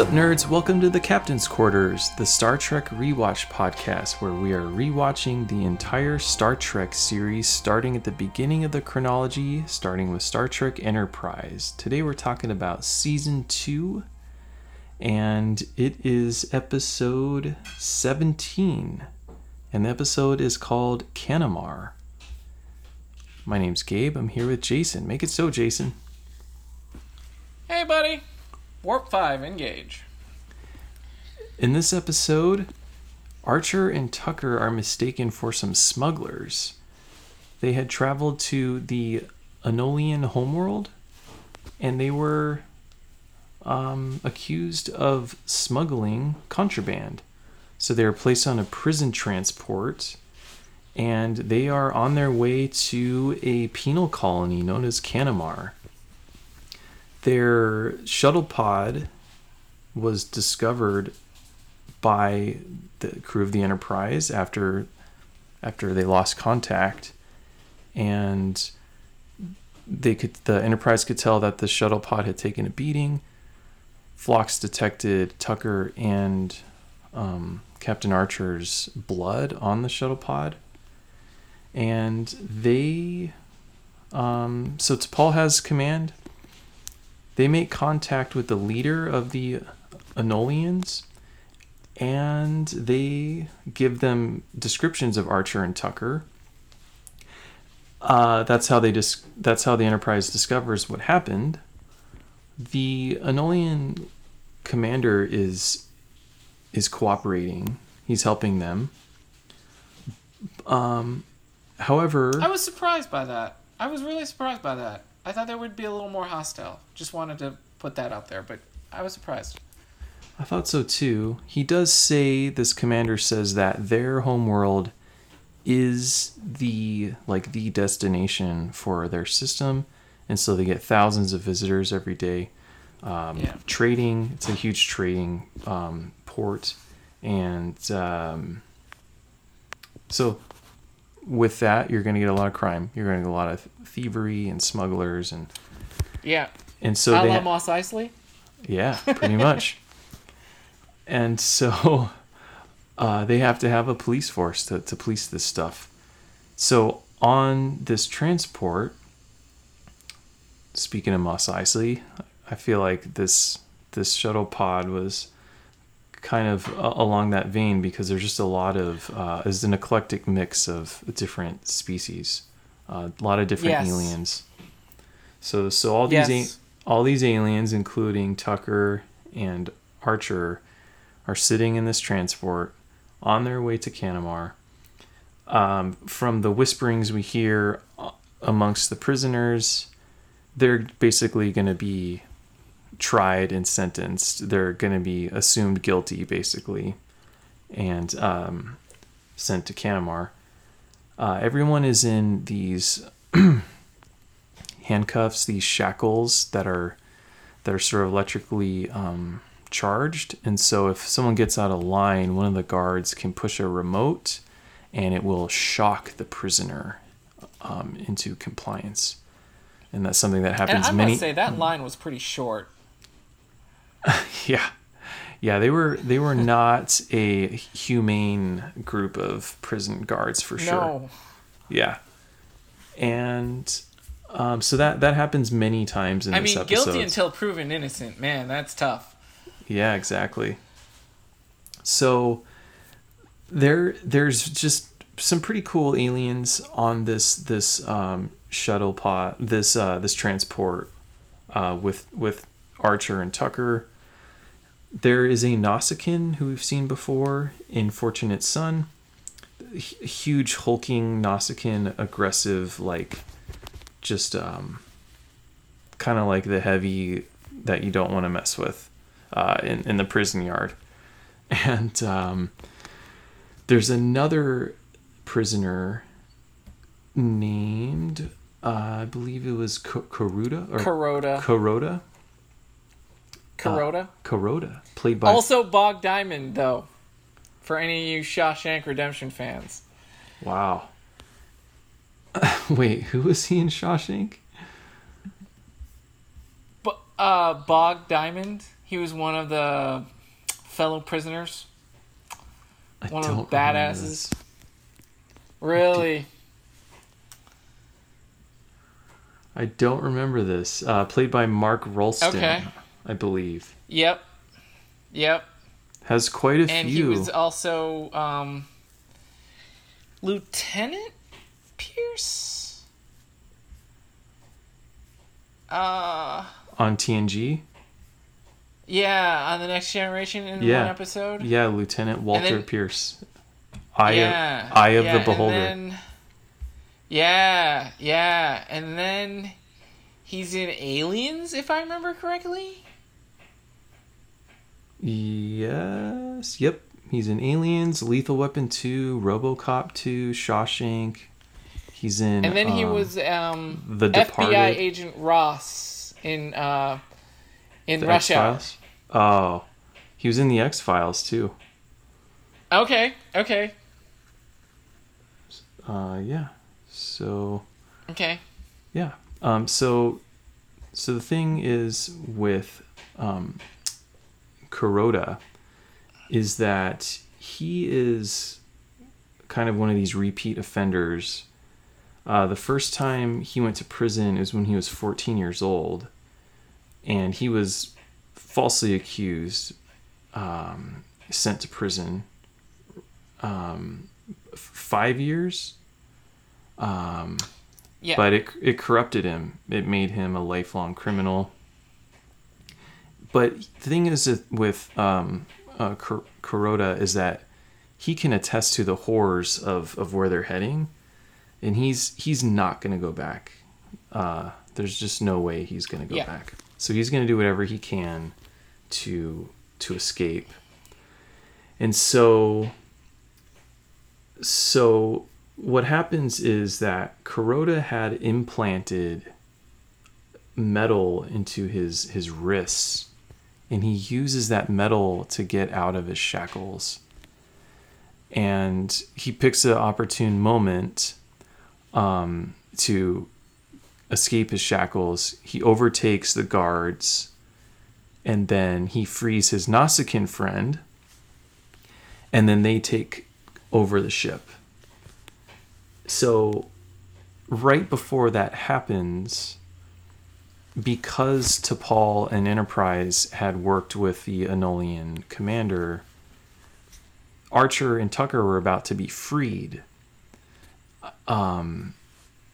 up, nerds? Welcome to the Captain's Quarters, the Star Trek Rewatch podcast, where we are rewatching the entire Star Trek series starting at the beginning of the chronology, starting with Star Trek Enterprise. Today we're talking about Season 2, and it is episode 17. And the episode is called Canamar. My name's Gabe. I'm here with Jason. Make it so, Jason. Hey, buddy. Warp 5, engage. In this episode, Archer and Tucker are mistaken for some smugglers. They had traveled to the Enolian homeworld and they were um, accused of smuggling contraband. So they are placed on a prison transport and they are on their way to a penal colony known as Canamar their shuttle pod was discovered by the crew of the Enterprise after after they lost contact. And they could the Enterprise could tell that the shuttle pod had taken a beating. Phlox detected Tucker and um, Captain Archer's blood on the shuttle pod, and they um, so T'Pol has command they make contact with the leader of the Enolians and they give them descriptions of Archer and Tucker. Uh, that's how they dis- that's how the Enterprise discovers what happened. The Enolian commander is is cooperating. He's helping them. Um, however, I was surprised by that. I was really surprised by that. I thought they would be a little more hostile. Just wanted to put that out there, but I was surprised. I thought so too. He does say this commander says that their homeworld is the like the destination for their system, and so they get thousands of visitors every day. Um, Yeah. Trading, it's a huge trading um, port, and um, so with that, you're going to get a lot of crime. You're going to get a lot of thievery and smugglers, and Yeah. and so a they la Mos Eisley? yeah, pretty much. And so uh, they have to have a police force to, to police this stuff. So on this transport, speaking of Mos Eisley, I feel like this this shuttle pod was kind of along that vein because there's just a lot of uh, an eclectic mix of different species, uh, a lot of different Yes. aliens. So so all these Yes. a- all these aliens, including Tucker and Archer, are sitting in this transport on their way to Canamar. Um, from the whisperings we hear uh, amongst the prisoners, they're basically going to be tried and sentenced. They're going to be assumed guilty, basically, and um, sent to Canamar. Uh, everyone is in these handcuffs, these shackles that are that are sort of electrically um, charged, and so if someone gets out of line, one of the guards can push a remote, and it will shock the prisoner um, into compliance. And that's something that And happens I many. must say, that line was pretty short. Yeah, yeah, they were they were not a humane group of prison guards for sure. No. Yeah, and um, so that that happens many times in I this mean, episode. guilty until proven innocent. Man, that's tough. Yeah, exactly. So there there's just some pretty cool aliens on this this um, shuttle pod this uh, this transport uh, with with Archer and Tucker. There is a Nausicaan who we've seen before in Fortunate Son. H- huge hulking Nausicaan, aggressive, like just um, kind of like the heavy that you don't want to mess with uh, in, in the prison yard. And um, there's another prisoner named, uh, I believe it was Karuda or Kuroda. Kuroda. Kuroda. Kuroda, played by also, Bog Diamond, though. For any of you Shawshank Redemption fans. wow. Wait, who was he in Shawshank? But uh, Bog Diamond, he was one of the fellow prisoners. I One of the badasses. Really? I don't remember this. Uh, played by Mark Rolston, Okay. I believe. Yep. Yep. Has quite a few. And he was also um, Lieutenant Pierce. Uh, on TNG. yeah, on the Next Generation in Yeah. one episode. Yeah, Lieutenant Walter then- Pierce. Eye yeah, of, Eye of yeah, the and Beholder. then- yeah, yeah, and then he's in Aliens, if I remember correctly. Yes. Yep. He's in Aliens, Lethal Weapon 2, RoboCop 2, Shawshank. He's in. And then he um, was um, The FBI Departed. agent Ross in uh, in the Hour. X-Files. Oh, he was in the X Files too. Okay, okay, Uh, yeah. So okay. yeah. Um. So, so the thing is with um, Kuroda is that he is kind of one of these repeat offenders. Uh, the first time he went to prison is when he was 14 years old, and he was falsely accused, um, sent to prison. Um, five years. Um, Yeah. but it it corrupted him. It made him a lifelong criminal. But the thing is with um, uh, Kuroda is that he can attest to the horrors of, of where they're heading, and he's he's not going to go back. Uh, there's just no way he's going to go Yeah. back. So he's going to do whatever he can to to escape. And so so what happens is that Kuroda had implanted metal into his his wrists and he uses that metal to get out of his shackles. And he picks an opportune moment um, to escape his shackles. He overtakes the guards and then he frees his Nausicaan friend and then they take over the ship. So right before that happens because T'Pol and Enterprise had worked with the Enolian commander Archer and Tucker were about to be freed um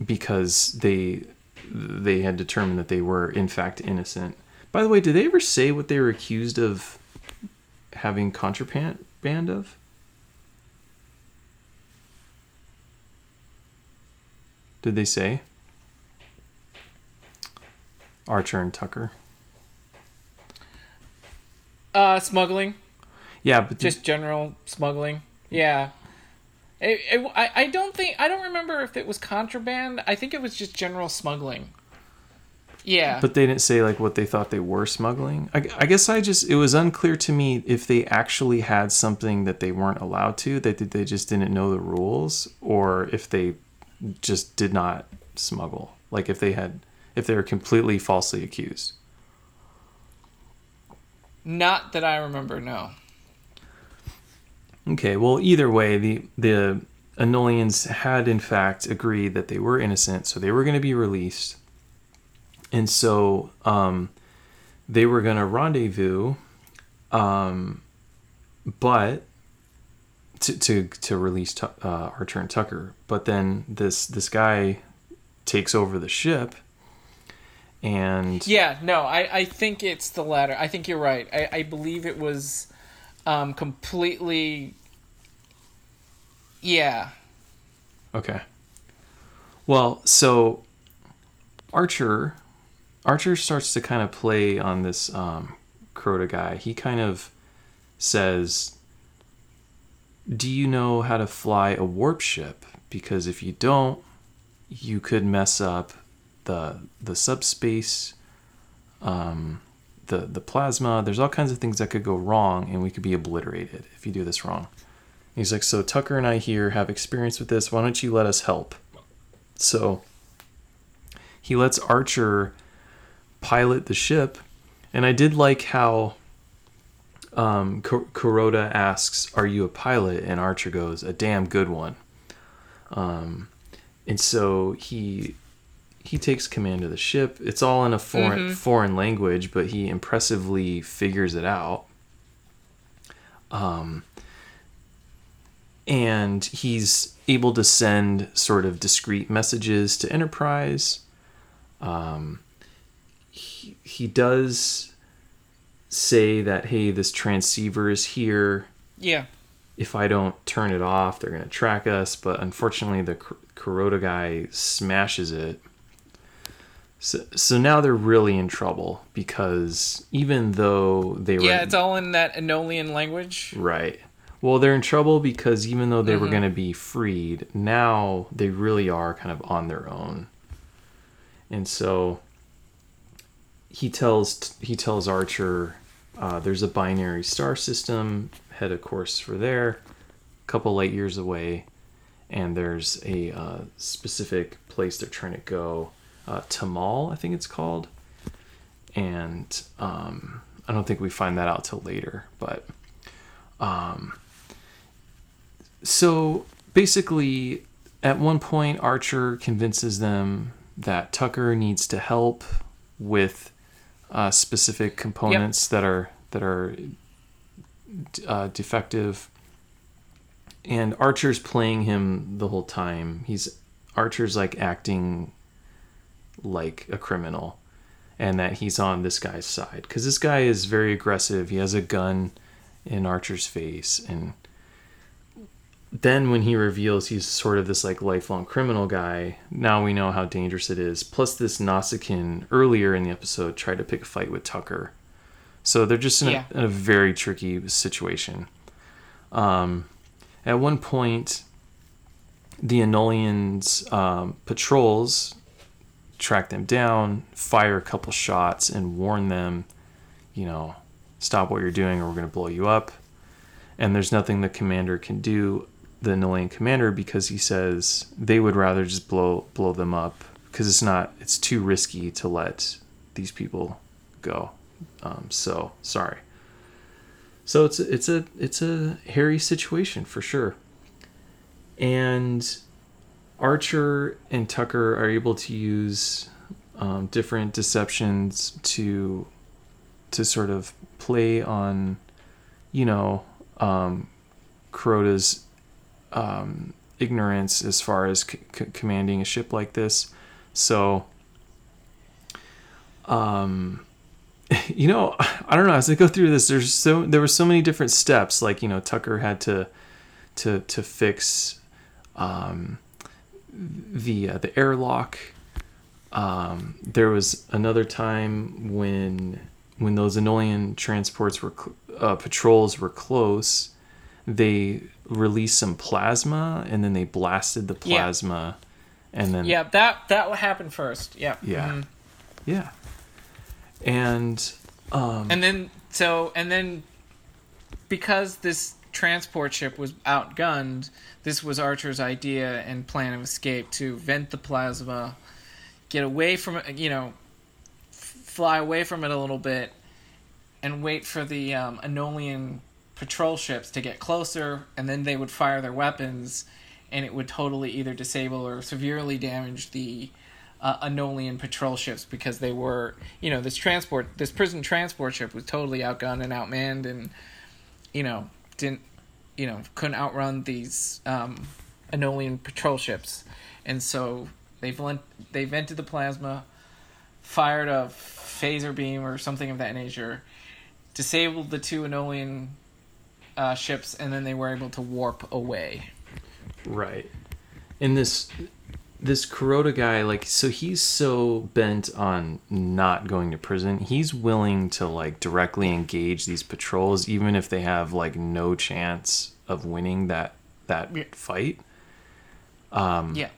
because they they had determined that they were in fact innocent by the way did they ever say what they were accused of having contraband band of Did they say? Archer and Tucker. Uh, smuggling, Yeah, but just general smuggling. Yeah. It, it, I, I don't think I don't remember if it was contraband. I think it was just general smuggling. Yeah. but they didn't say like what they thought they were smuggling. I, I guess I just it was unclear to me if they actually had something that they weren't allowed to that they just didn't know the rules or if they just did not smuggle. Like if they had if they were completely falsely accused. Not that I remember. No. Okay, well, either way, the the Enolians had in fact agreed that they were innocent, so they were going to be released, and so um, they were going to rendezvous, um, but to to to release uh, Archer and Tucker. But then this this guy takes over the ship, and Yeah. No. I, I think it's the latter. I think you're right. I, I believe it was, um, completely. Yeah. Okay. Well, so Archer Archer starts to kind of play on this um Kuroda guy. He kind of says, "Do you know how to fly a warp ship? Because if you don't, you could mess up the the subspace um the the plasma. There's all kinds of things that could go wrong and we could be obliterated if you do this wrong." He's like, so Tucker and I here have experience with this. Why don't you let us help? So he lets Archer pilot the ship, and I did like how um, Kuroda asks, "Are you a pilot?" And Archer goes, "A damn good one." Um, and so he he takes command of the ship. It's all in a foreign foreign language, but he impressively figures it out. Um, and he's able to send sort of discrete messages to Enterprise. Um, he, he does say that hey, this transceiver is here. Yeah. If I don't turn it off, they're gonna track us. But unfortunately, the Kur- Kuroda guy smashes it. So, so now they're really in trouble because even though they were Yeah, it's all in that Enolian language. Right. Well, they're in trouble because even though they Mm-hmm. were going to be freed, now they really are kind of on their own. And so he tells he tells Archer, uh, "There's a binary star system. Head a course for there, a couple light years away, and there's a uh, specific place they're trying to go. Uh, Tamal, I think it's called. And um, I don't think we find that out till later, but." So basically, at one point, Archer convinces them that Tucker needs to help with uh, specific components that are that are uh, defective. And Archer's playing him the whole time. He's Archer's like acting like a criminal, and that he's on this guy's side because this guy is very aggressive. He has a gun in Archer's face and then when he reveals he's sort of this like lifelong criminal guy, now we know how dangerous it is. Plus, this Nausicaan earlier in the episode tried to pick a fight with Tucker, so they're just in, Yeah. a, in a very tricky situation. Um, at one point, the Enolians um, patrols track them down, fire a couple shots, and warn them, you know, stop what you're doing or we're going to blow you up. And there's nothing the commander can do, the Enolian commander, because he says they would rather just blow blow them up because it's not it's too risky to let these people go. Um, so sorry. So it's it's a it's a hairy situation for sure. And Archer and Tucker are able to use um, different deceptions to to sort of play on, you know, um, um, ignorance as far as c- c- commanding a ship like this. So, um, you know, I don't know. As I go through this, there's so there were so many different steps. Like you know, Tucker had to to to fix um, the uh, the airlock. Um, there was another time when when those Enolian transports were cl- uh, patrols were close, they released some plasma and then they blasted the Yeah. plasma, and then Yeah, that that happened first. Yeah. Yeah. Mhm. yeah, and um, And then so and then because this transport ship was outgunned, this was Archer's idea and plan of escape to vent the plasma, get away from it, you know, fly away from it a little bit, and wait for the um, Enolian patrol ships to get closer, and then they would fire their weapons, and it would totally either disable or severely damage the uh, Enolian patrol ships because they were, you know, this transport, this prison transport ship was totally outgunned and outmanned, and you know, didn't, you know, couldn't outrun these um, Enolian patrol ships, and so they vent, they vented the plasma, fired a phaser beam or something of that nature, disabled the two Enolian uh, ships, and then they were able to warp away. Right. In this this Kuroda guy, like, so he's so bent on not going to prison. He's willing to like directly engage these patrols, even if they have like no chance of winning that that Yeah. fight. Um, Yeah.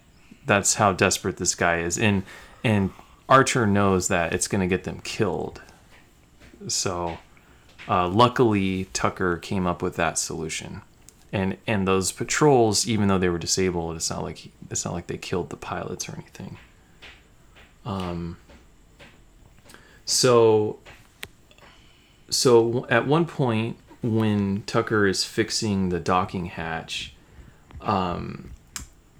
That's how desperate this guy is, and and Archer knows that it's going to get them killed. So, uh, luckily, Tucker came up with that solution and and those patrols even though they were disabled it's not like it's not like they killed the pilots or anything um so so at one point when Tucker is fixing the docking hatch, um,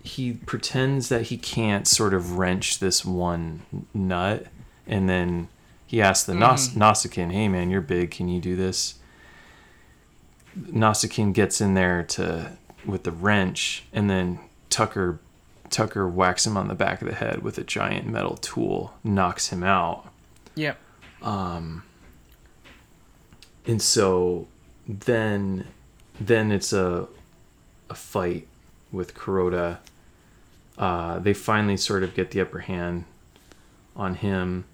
he pretends that he can't sort of wrench this one nut, and then he asks the Nos- Nausicaan, "Hey man, you're big. Can you do this?" Nausicaan gets in there to with the wrench, and then Tucker Tucker whacks him on the back of the head with a giant metal tool, knocks him out. Yep. Um, and so then then it's a a fight with Kuroda. Uh, they finally sort of get the upper hand on him,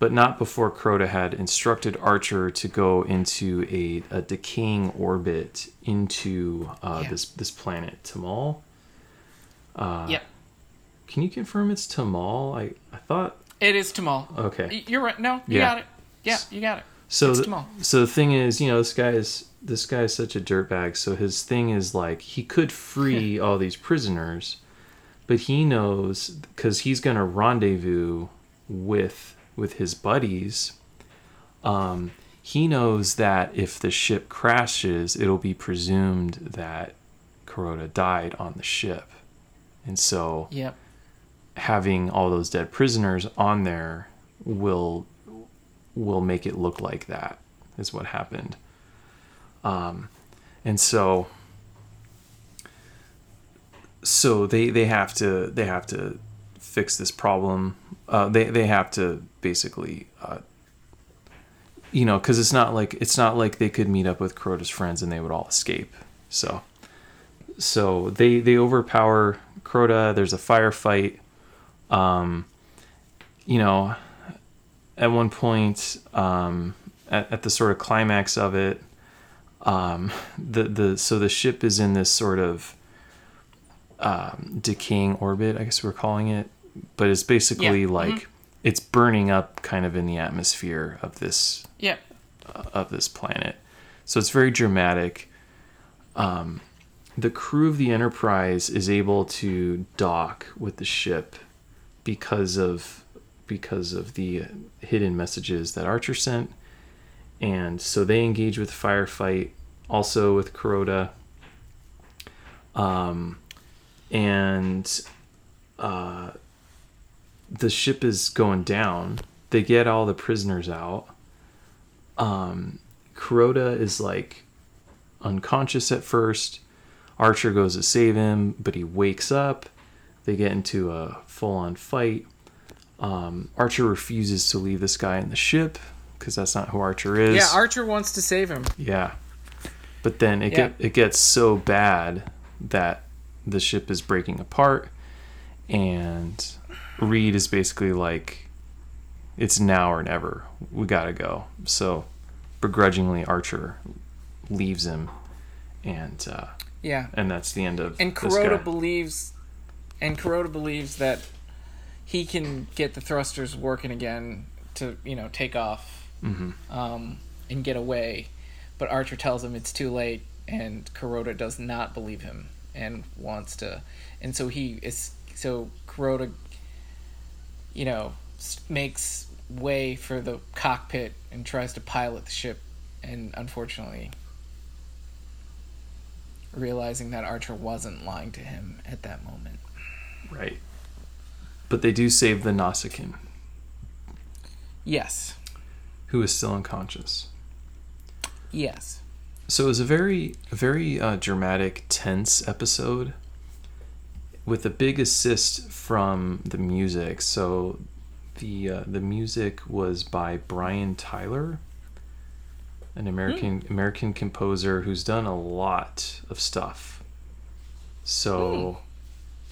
but not before Kuroda had instructed Archer to go into a, a decaying orbit into uh, Yeah. this this planet Tamal. Uh, yep. Can you confirm it's Tamal? I I thought It is Tamal. okay. You're right. No, you Yeah. got it. Yeah, you got it. So It's the, Tamal. so the thing is, you know, this guy is this guy is such a dirtbag. So his thing is like he could free all these prisoners, but he knows because he's gonna rendezvous with with his buddies. Um, he knows that if the ship crashes, it'll be presumed that Kuroda died on the ship, and so Yep. having all those dead prisoners on there will will make it look like that is what happened um and so so they they have to they have to fix this problem uh they they have to basically uh you know because it's not like it's not like they could meet up with Kuroda's friends and they would all escape so so they they overpower Kuroda. There's a firefight. Um, you know, at one point, um, at, at the sort of climax of it, um, the the so the ship is in this sort of um, decaying orbit, I guess we're calling it, but it's basically Yeah, mhm. like it's burning up kind of in the atmosphere of this Yep. of this planet. So it's very dramatic. Um, the crew of the Enterprise is able to dock with the ship because of because of the hidden messages that Archer sent, and so they engage with firefight, also with Kuroda. Um, and uh, the ship is going down. They get all the prisoners out um, Kuroda is like unconscious at first. Archer goes to save him, but he wakes up. They get into a full on fight. Um, Archer refuses to leave this guy in the ship because that's not who Archer is. Yeah, Archer wants to save him. Yeah. But then it Yeah. get it gets so bad that the ship is breaking apart and Reed is basically like it's now or never. We got to go. So begrudgingly Archer leaves him and uh Yeah. and that's the end of And. Kuroda believes and Kuroda believes that he can get the thrusters working again to, you know, take off Mhm. um, and get away. But Archer tells him it's too late and Kuroda does not believe him and wants to and so he is so Kuroda you know makes way for the cockpit and tries to pilot the ship and unfortunately realizing that Archer wasn't lying to him at that moment. Right. But they do save the Nausicaan, Yes. who is still unconscious. Yes. So it was a very, very uh, dramatic, tense episode with a big assist from the music. So the uh, the music was by Brian Tyler, an American American composer who's done a lot of stuff. So,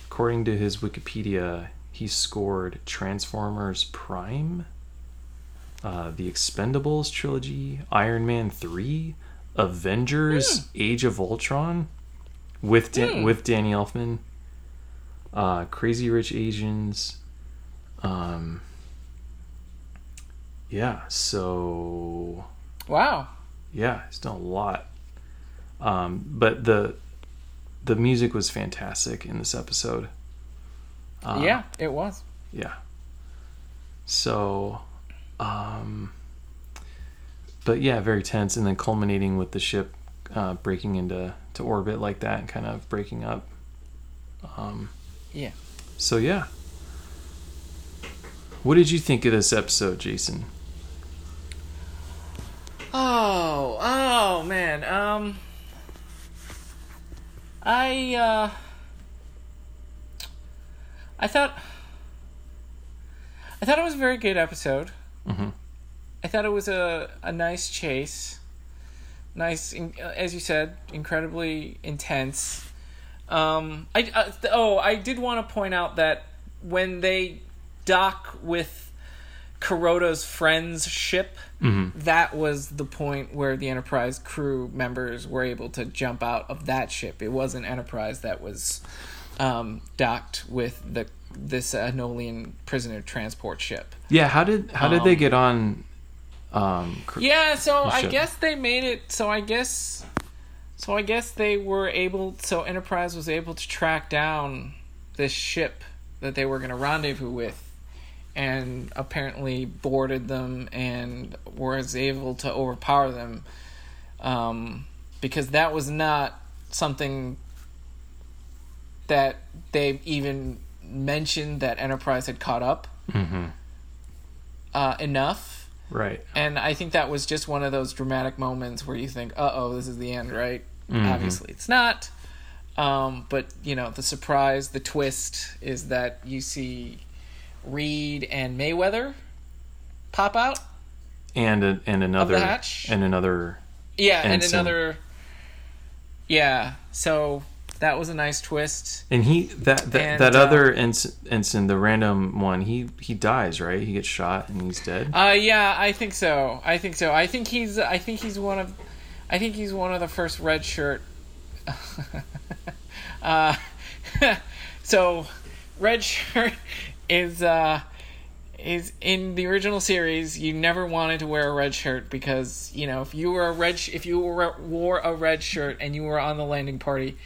according to his Wikipedia, he scored Transformers Prime, uh, the Expendables trilogy, Iron Man three, Avengers: Age of Ultron, with Dan- Hmm. with Danny Elfman, uh, Crazy Rich Asians, um, yeah. So Wow. yeah, he's done a lot. Um, but the the music was fantastic in this episode. Uh, yeah, it was. yeah. So, um, but yeah, very tense, and then culminating with the ship uh, breaking into to orbit like that and kind of breaking up. Um, Yeah. so yeah. What did you think of this episode, Jason? Oh, oh man. Um I uh I thought I thought it was a very good episode. Mhm. I thought it was a a nice chase. Nice as you said, incredibly intense. Um I uh, oh, I did want to point out that when they dock with Kuroda's friend's ship, that was the point where the Enterprise crew members were able to jump out of that ship. It wasn't Enterprise that was um, docked with the this Enolian prisoner transport ship. Yeah, how did how did they Um, get on? Um, cr- Yeah, so I guess they made it. So I guess, so I guess they were able. So Enterprise was able to track down this ship that they were going to rendezvous with, and apparently boarded them and was able to overpower them, um, because that was not something that they even mentioned that Enterprise had caught up Mhm. uh, enough Right. and I think that was just one of those dramatic moments where you think, "Uh oh, this is the end," right? Mhm. Obviously, it's not. Um, but you know, the surprise, the twist is that you see Reed and Mayweather pop out. And a, and another and another Yeah, and another. Yeah, so that was a nice twist. and he that that, And, that uh, other ensign, ensign, the random one, he he dies, right? He gets shot and he's dead. Uh, yeah, I think so. I think so. I think he's. I think he's one of. I think he's one of the first red shirt. uh, so, red shirt is uh, is in the original series. You never wanted to wear a red shirt because you know if you were a red sh- if you were, wore a red shirt and you were on the landing party.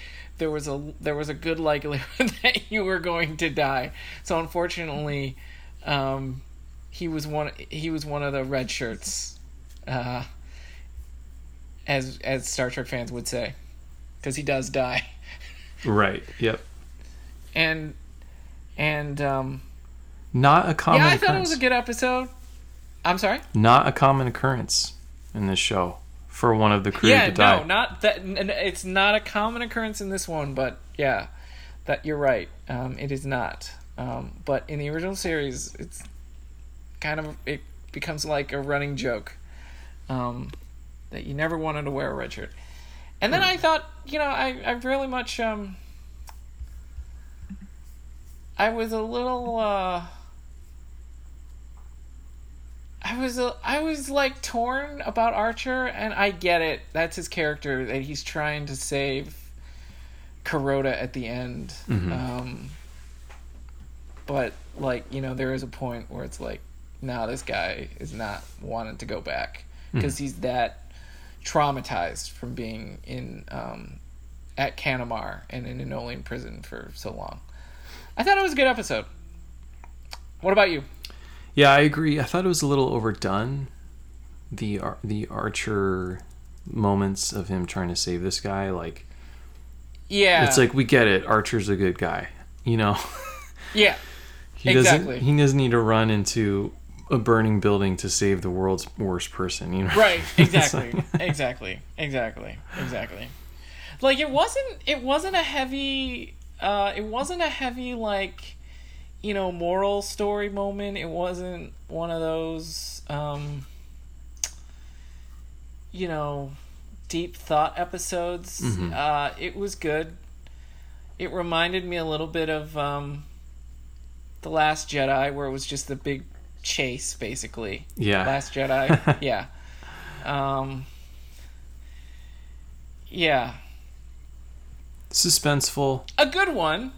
There was a there was a good likelihood that you were going to die. So unfortunately, um, he was one he was one of the red shirts uh, as as Star Trek fans would say because he does die Right. Yep. and and um, Not a common yeah I thought it was a good episode I'm sorry Not a common occurrence in this show for one of the crew yeah to die. no not that it's not a common occurrence in this one but yeah that you're right. Um, it is not. Um, but in the original series it's kind of it becomes like a running joke um, that you never wanted to wear a red shirt. And then I thought you know I, I really much um, I was a little uh, I was a, I was like torn about Archer, and I get it. That's his character that he's trying to save Kuroda at the end. Mhm. Um, but like you know, there is a point where it's like, nah, this guy is not wanting to go back because he's that traumatized from being in um, at Canamar and in Enolian prison for so long. I thought it was a good episode. What about you? Yeah, I agree. I thought it was a little overdone. The Ar- the Archer moments of him trying to save this guy, like Yeah, it's like we get it. Archer's a good guy, you know. yeah. He Exactly. doesn't. He doesn't need to run into a burning building to save the world's worst person. You know. Right, exactly. exactly. Exactly. Exactly. Like it wasn't it wasn't a heavy uh it wasn't a heavy like you know moral story moment. It wasn't one of those um you know deep thought episodes. Mhm. Uh it was good. It reminded me a little bit of um The Last Jedi where it was just the big chase basically. yeah. Last Jedi. yeah. Um. Yeah, Suspenseful. a good one.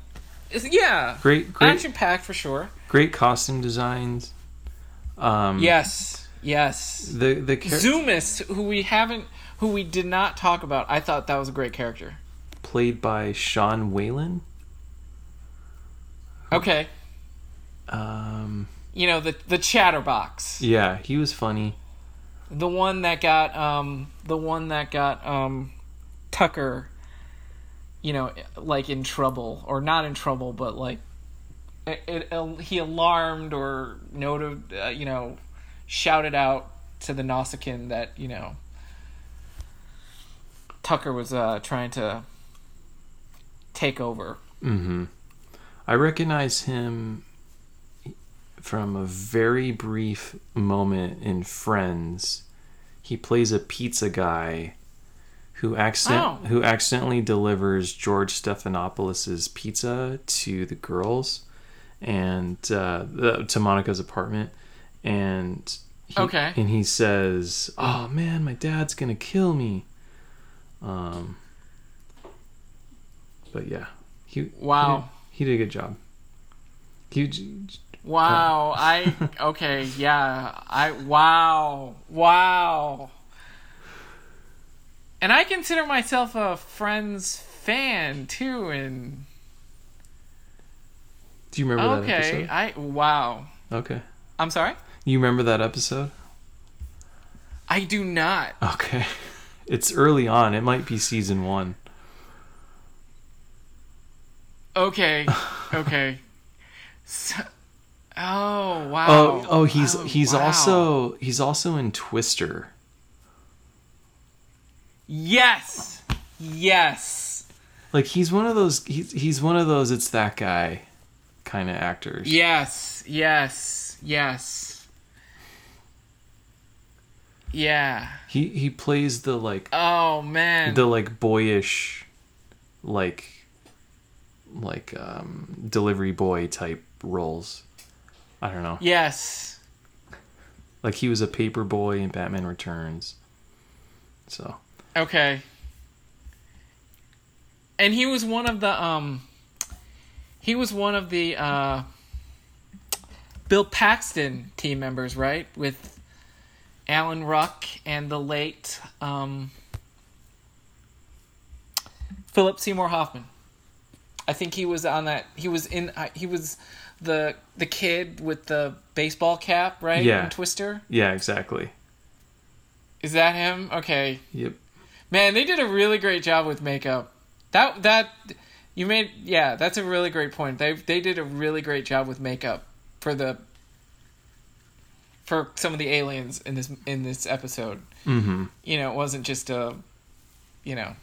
Yeah, Great. Great. action packed for sure. Great costume designs. Um, Yes, yes. The the char- Zoomis, who we haven't, who we did not talk about. I thought that was a great character. played by Sean Whalen. Okay, Um, you know the the chatterbox, yeah, he was funny. the one that got um the one that got um Tucker, you know, like in trouble or not in trouble, but like it, it, he alarmed or noted, uh, you know, shouted out to the Nausicaan that you know Tucker was uh, trying to take over. Mm-hmm. I recognize him from a very brief moment in Friends. He plays a pizza guy who accident Oh. who accidentally delivers George Stephanopoulos' pizza to the girls and uh, the, to Monica's apartment, and he, Okay. and he says, "Oh man, my dad's gonna kill me." Um, but yeah, he Wow. he did, he did a good job. He, Wow, I okay, yeah. I wow. Wow. And I consider myself a Friends fan too and do you remember that okay, episode? I wow. Okay, I'm sorry? you remember that episode? I do not. Okay, it's early on. It might be season one. Okay. Okay. So, oh, wow. Oh, oh, he's Oh, he's wow. also he's also in Twister. Yes. Yes. Like he's one of those he's he's one of those it's that guy kind of actors. Yes. Yes. Yes. Yeah. He he plays the like Oh man. the like boyish like like um delivery boy type roles. I don't know. yes. Like he was a paper boy in Batman Returns. So, Okay. And he was one of the um he was one of the uh Bill Paxton team members, right? With Alan Ruck and the late um Philip Seymour Hoffman. I think he was on that he was in uh, he was the the kid with the baseball cap, right? Yeah. In Twister. yeah, exactly. Is that him? Okay. Yep. Man, they did a really great job with makeup. That that you made yeah, that's a really great point. They they did a really great job with makeup for the for some of the aliens in this in this episode. Mhm. You know, it wasn't just a you know.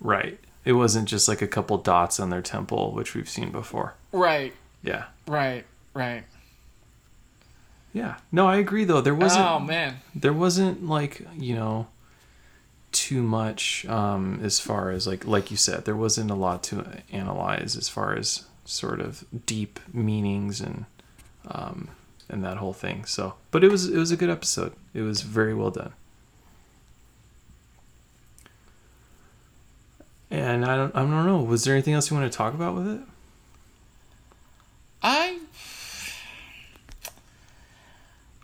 Right. It wasn't just like a couple dots on their temple, which we've seen before. Right, Yeah. right, right. Yeah. No, I agree though. There wasn't oh man. there wasn't like, you know, too much um as far as like like you said, there wasn't a lot to analyze as far as sort of deep meanings and um and that whole thing. So, but it was it was a good episode. It was very well done. And I don't I don't know, was there anything else you want to talk about with it? I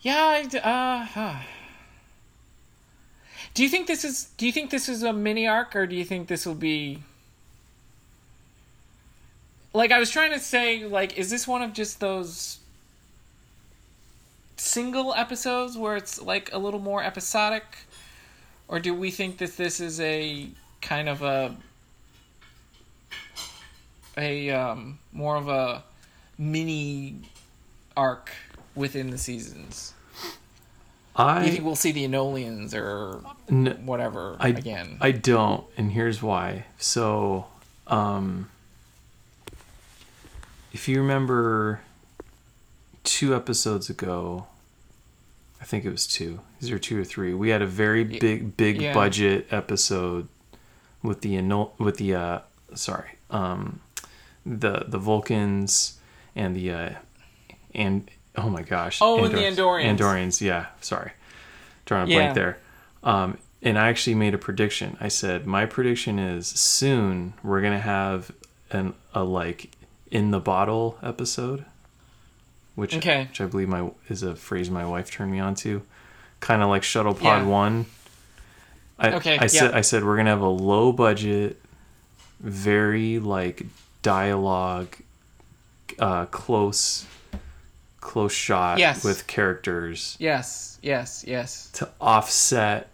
Yeah, I uh huh. Do you think this is do you think this is a mini arc or do you think this will be Like I was trying to say like is this one of just those single episodes where it's like a little more episodic or do we think that this is a kind of a a um more of a mini arc within the seasons. Do you I think we'll see the Enolians or n- whatever I, again? I don't, and here's why. So, um, if you remember two episodes ago, I think it was two. Is there two or three? We had a very big, big yeah. budget episode with the Eno- with the uh, sorry, um, the the Vulcans and the uh, and oh my gosh, Oh, and the Andorians. Andorians, yeah. Sorry, drawing a Yeah. blank there. Um, and I actually made a prediction. I said my prediction is soon we're gonna have an a like in the bottle episode, which Okay. which I believe my is a phrase my wife turned me on to, kind of like Shuttlepod Yeah. One. I, Okay, I said. I said we're gonna have a low budget, very like dialogue, uh, close, close shot Yes. with characters yes, yes, yes. to offset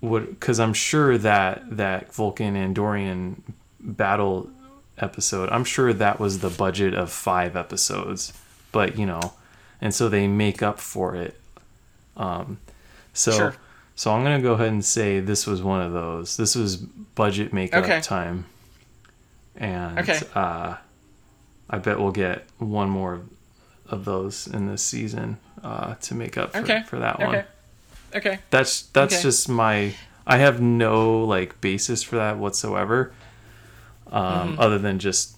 what because I'm sure that that Vulcan Andorian battle episode, I'm sure that was the budget of five episodes, but you know, and so they make up for it. Um, so Sure. so I'm gonna go ahead and say this was one of those. This was budget makeup Okay. time, and Okay. uh, I bet we'll get one more of those in this season uh, to make up for, Okay. for that one Okay. Okay. that's that's Okay. just my i have no like basis for that whatsoever um Mm-hmm. other than just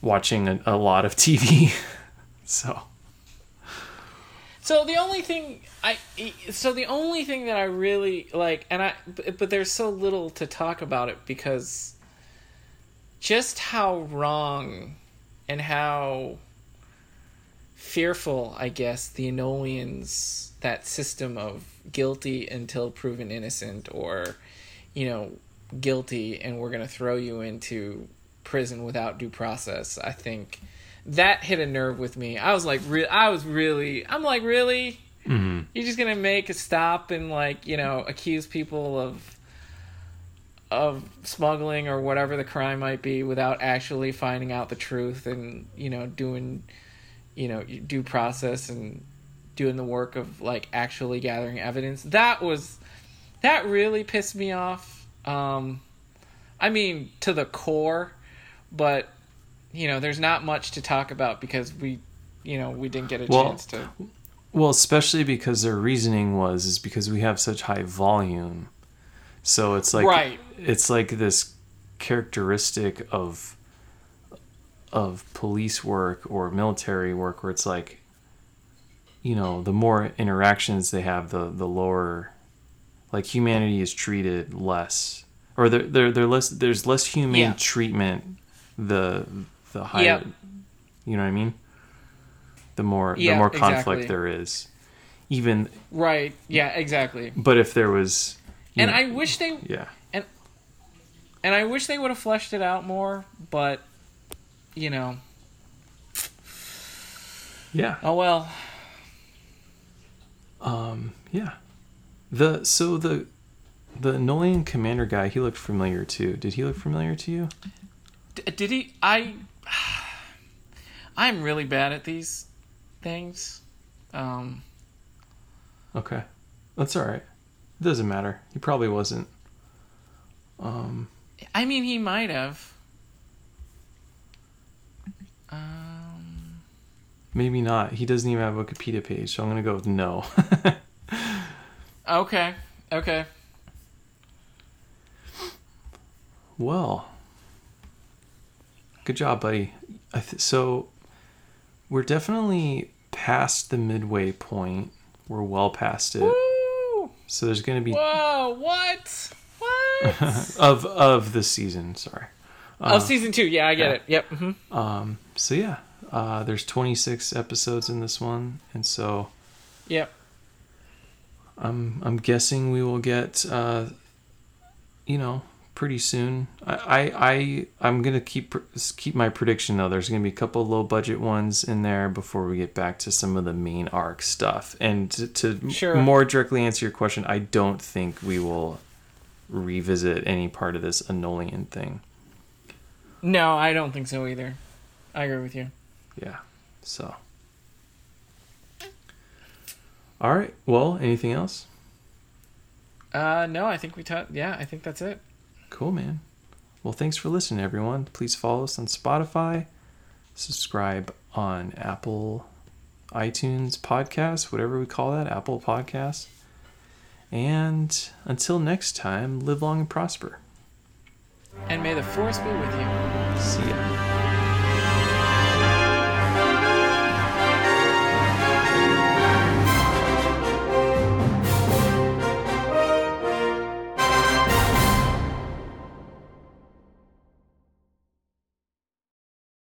watching a, a lot of tv so So the only thing I so the only thing that I really like and I but, but there's so little to talk about it because just how wrong and how fearful I guess the Enolians that system of guilty until proven innocent or you know guilty and we're going to throw you into prison without due process I think that hit a nerve with me. I was like, re- I was really, I'm like, really? mhm. You're just gonna make a stop and like, you know, accuse people of of smuggling or whatever the crime might be without actually finding out the truth and you know doing, you know, due process and doing the work of like actually gathering evidence. That was that really pissed me off. Um, I mean, to the core, but you know, there's not much to talk about because we, you know, we didn't get a Well, chance to. well especially because their reasoning was is because we have such high volume so it's like Right. it's like this characteristic of of police work or military work where it's like you know the more interactions they have the the lower like humanity is treated less or there there there less there's less humane Yeah. treatment the the higher Yep. you know what I mean the more the more conflict exactly. there is even Right. Yeah. Exactly. but if there was And know- I wish they yeah And and I wish they would have fleshed it out more, but you know, yeah oh well. Um, yeah. The so the the Enolian commander guy, he looked familiar too. Did he look familiar to you? D- did he? I. I'm really bad at these things. Um, Okay. That's all right. It doesn't matter. He probably wasn't. Um, I mean, he might have. Um, maybe not. He doesn't even have a Wikipedia page, so I'm gonna go with no. okay. Okay. well, good job, buddy. I th- so we're definitely past the midway point. We're well past it. Woo! So there's gonna be Whoa! What? What? of of the season. Sorry. oh, season two. Yeah, I get yeah. it. Yep. hmm Um, so yeah, uh, there's 26 episodes in this one, and so Yep. I'm I'm guessing we will get, uh, you know, pretty soon. I I, I I'm gonna keep keep my prediction though. There's gonna be a couple low budget ones in there before we get back to some of the main arc stuff. And to, to Sure. more directly answer your question, I don't think we will revisit any part of this Enolian thing. No, I don't think so either. I agree with you. Yeah. So. All right. Well, anything else? Uh, no, I think we taught. Yeah, I think that's it. Cool, man. Well, thanks for listening, everyone. Please follow us on Spotify, subscribe on Apple iTunes Podcasts, whatever we call that, Apple Podcasts. And until next time, live long and prosper. And may the force be with you. See ya.